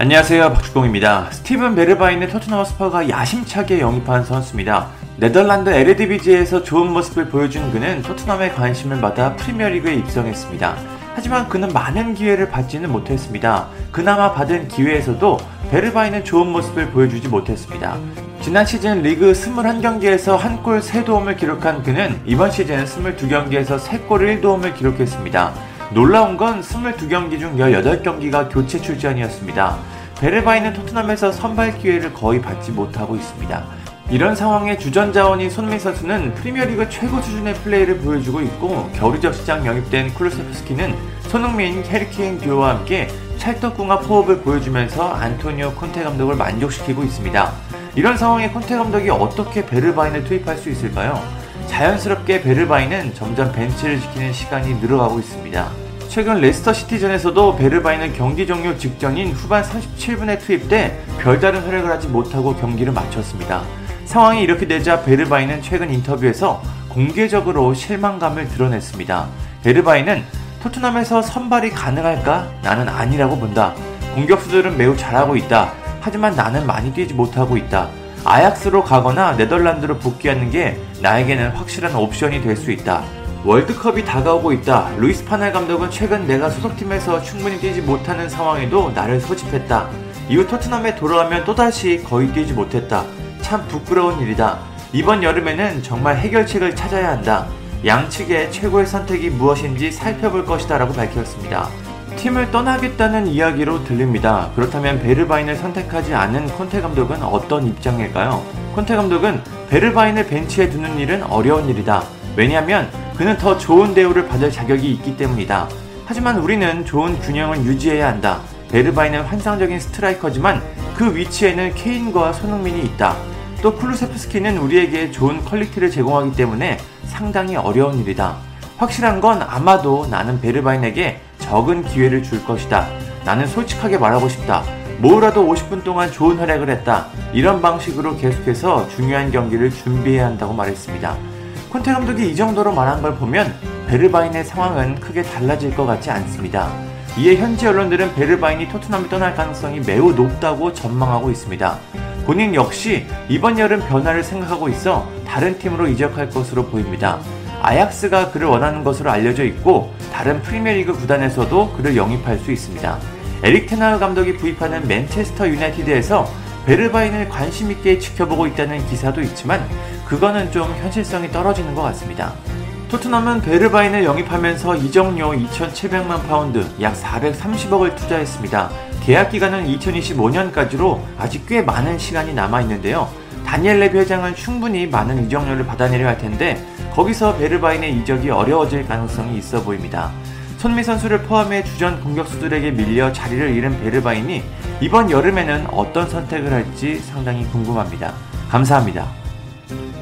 안녕하세요 박주공입니다. 스티븐 베르바인은 토트넘 스퍼가 야심차게 영입한 선수입니다. 네덜란드 에레디비지에서 좋은 모습을 보여준 그는 토트넘의 관심을 받아 프리미어리그에 입성했습니다. 하지만 그는 많은 기회를 받지는 못했습니다. 그나마 받은 기회에서도 베르바인은 좋은 모습을 보여주지 못했습니다. 지난 시즌 리그 21경기에서 한 골 3도움을 기록한 그는 이번 시즌 22경기에서 3골 1도움을 기록했습니다. 놀라운 건 22경기 중 18경기가 교체 출전이었습니다. 베르바인은 토트넘에서 선발 기회를 거의 받지 못하고 있습니다. 이런 상황에 주전 자원인 손흥민 선수는 프리미어리그 최고 수준의 플레이를 보여주고 있고 겨울이적 시장 영입된 쿨루세프스키는 손흥민, 해리 케인 듀오와 함께 찰떡궁합 호흡을 보여주면서 안토니오 콘테 감독을 만족시키고 있습니다. 이런 상황에 콘테 감독이 어떻게 베르바인을 투입할 수 있을까요? 자연스럽게 베르바인은 점점 벤치를 지키는 시간이 늘어가고 있습니다. 최근 레스터 시티전에서도 베르바인은 경기 종료 직전인 후반 37분에 투입돼 별다른 활약을 하지 못하고 경기를 마쳤습니다. 상황이 이렇게 되자 베르바인은 최근 인터뷰에서 공개적으로 실망감을 드러냈습니다. 베르바인은 토트넘에서 선발이 가능할까? 나는 아니라고 본다. 공격수들은 매우 잘하고 있다. 하지만 나는 많이 뛰지 못하고 있다. 아약스로 가거나 네덜란드로 복귀하는 게 나에게는 확실한 옵션이 될 수 있다. 월드컵이 다가오고 있다. 루이스 파날 감독은 최근 내가 소속팀에서 충분히 뛰지 못하는 상황에도 나를 소집했다. 이후 토트넘에 돌아오면 또다시 거의 뛰지 못했다. 참 부끄러운 일이다. 이번 여름에는 정말 해결책을 찾아야 한다. 양측의 최고의 선택이 무엇인지 살펴볼 것이다 라고 밝혔습니다. 팀을 떠나겠다는 이야기로 들립니다. 그렇다면 베르바인을 선택하지 않은 콘테 감독은 어떤 입장일까요? 콘테 감독은 베르바인을 벤치에 두는 일은 어려운 일이다. 왜냐하면 그는 더 좋은 대우를 받을 자격이 있기 때문이다. 하지만 우리는 좋은 균형을 유지해야 한다. 베르바인은 환상적인 스트라이커지만 그 위치에는 케인과 손흥민이 있다. 또 쿨루세프스키는 우리에게 좋은 quality를 제공하기 때문에 상당히 어려운 일이다. 확실한 건 아마도 나는 베르바인에게 적은 기회를 줄 것이다. 나는 솔직하게 말하고 싶다. 뭐라도 50분 동안 좋은 활약을 했다. 이런 방식으로 계속해서 중요한 경기를 준비해야 한다고 말했습니다. 콘테 감독이 이 정도로 말한 걸 보면 베르바인의 상황은 크게 달라질 것 같지 않습니다. 이에 현지 언론들은 베르바인이 토트넘을 떠날 가능성이 매우 높다고 전망하고 있습니다. 본인 역시 이번 여름 변화를 생각하고 있어 다른 팀으로 이적할 것으로 보입니다. 아약스가 그를 원하는 것으로 알려져 있고 다른 프리미어리그 구단에서도 그를 영입할 수 있습니다. 에릭 텐하흐 감독이 부임하는 맨체스터 유나이티드에서 베르바인을 관심 있게 지켜보고 있다는 기사도 있지만 그거는 좀 현실성이 떨어지는 것 같습니다. 토트넘은 베르바인을 영입하면서 이적료 2,700만 파운드, 약 430억을 투자했습니다. 계약 기간은 2025년까지로 아직 꽤 많은 시간이 남아 있는데요. 다니엘 레비 회장은 충분히 많은 이적료를 받아내려 할 텐데 거기서 베르바인의 이적이 어려워질 가능성이 있어 보입니다. 손미 선수를 포함해 주전 공격수들에게 밀려 자리를 잃은 베르바인이 이번 여름에는 어떤 선택을 할지 상당히 궁금합니다. 감사합니다.